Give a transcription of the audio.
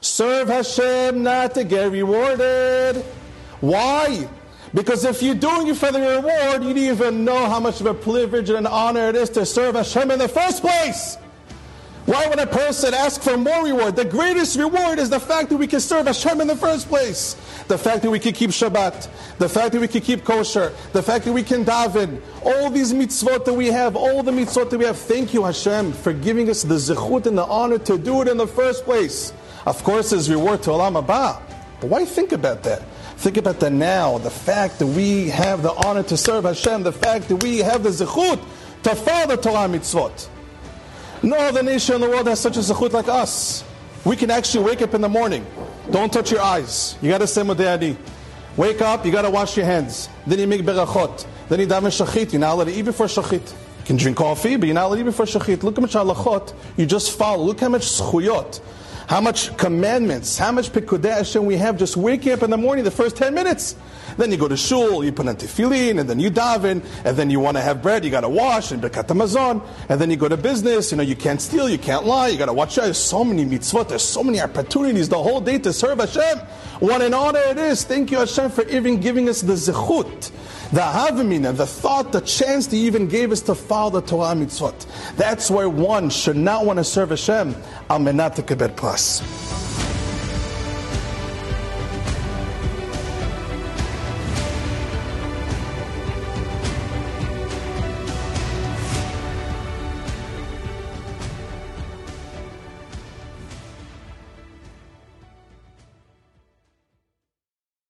Serve Hashem not to get rewarded. Why? Because if you're doing it for the reward, you don't even know how much of a privilege and an honor it is to serve Hashem in the first place. Why would a person ask for more reward? The greatest reward is the fact that we can serve Hashem in the first place. The fact that we can keep Shabbat. The fact that we can keep kosher. The fact that we can daven. All these mitzvot that we have, all the mitzvot that we have. Thank you Hashem for giving us the zechut and the honor to do it in the first place. Of course, there's reward to Olam Haba. But why think about that? Think about the now, the fact that we have the honor to serve Hashem, the fact that we have the zechut to the Torah mitzvot. No other nation in the world has such a zechut like us. We can actually wake up in the morning. Don't touch your eyes. You got to say Modeh Ani. Wake up, you got to wash your hands. Then you make berachot. Then you daven shacharit. You're not allowed to eat before shacharit. You can drink coffee, but you're not allowed to eat before shacharit. Look how much halachot you just follow. Look how much zechuyot. How much commandments, how much pikudei Hashem we have just waking up in the morning, the first 10 minutes. Then you go to shul, you put on tefillin, and then you daven, and then you want to have bread, you got to wash, and bekat mazon, and then you go to business, you know, you can't steal, you can't lie, you got to watch out. There's so many mitzvot, there's so many opportunities the whole day to serve Hashem. What an honor it is. Thank you Hashem for even giving us the zechut the havamina, the thought, the chance He even gave us to follow the Torah mitzvot. That's why one should not want to serve Hashem al menat plus us.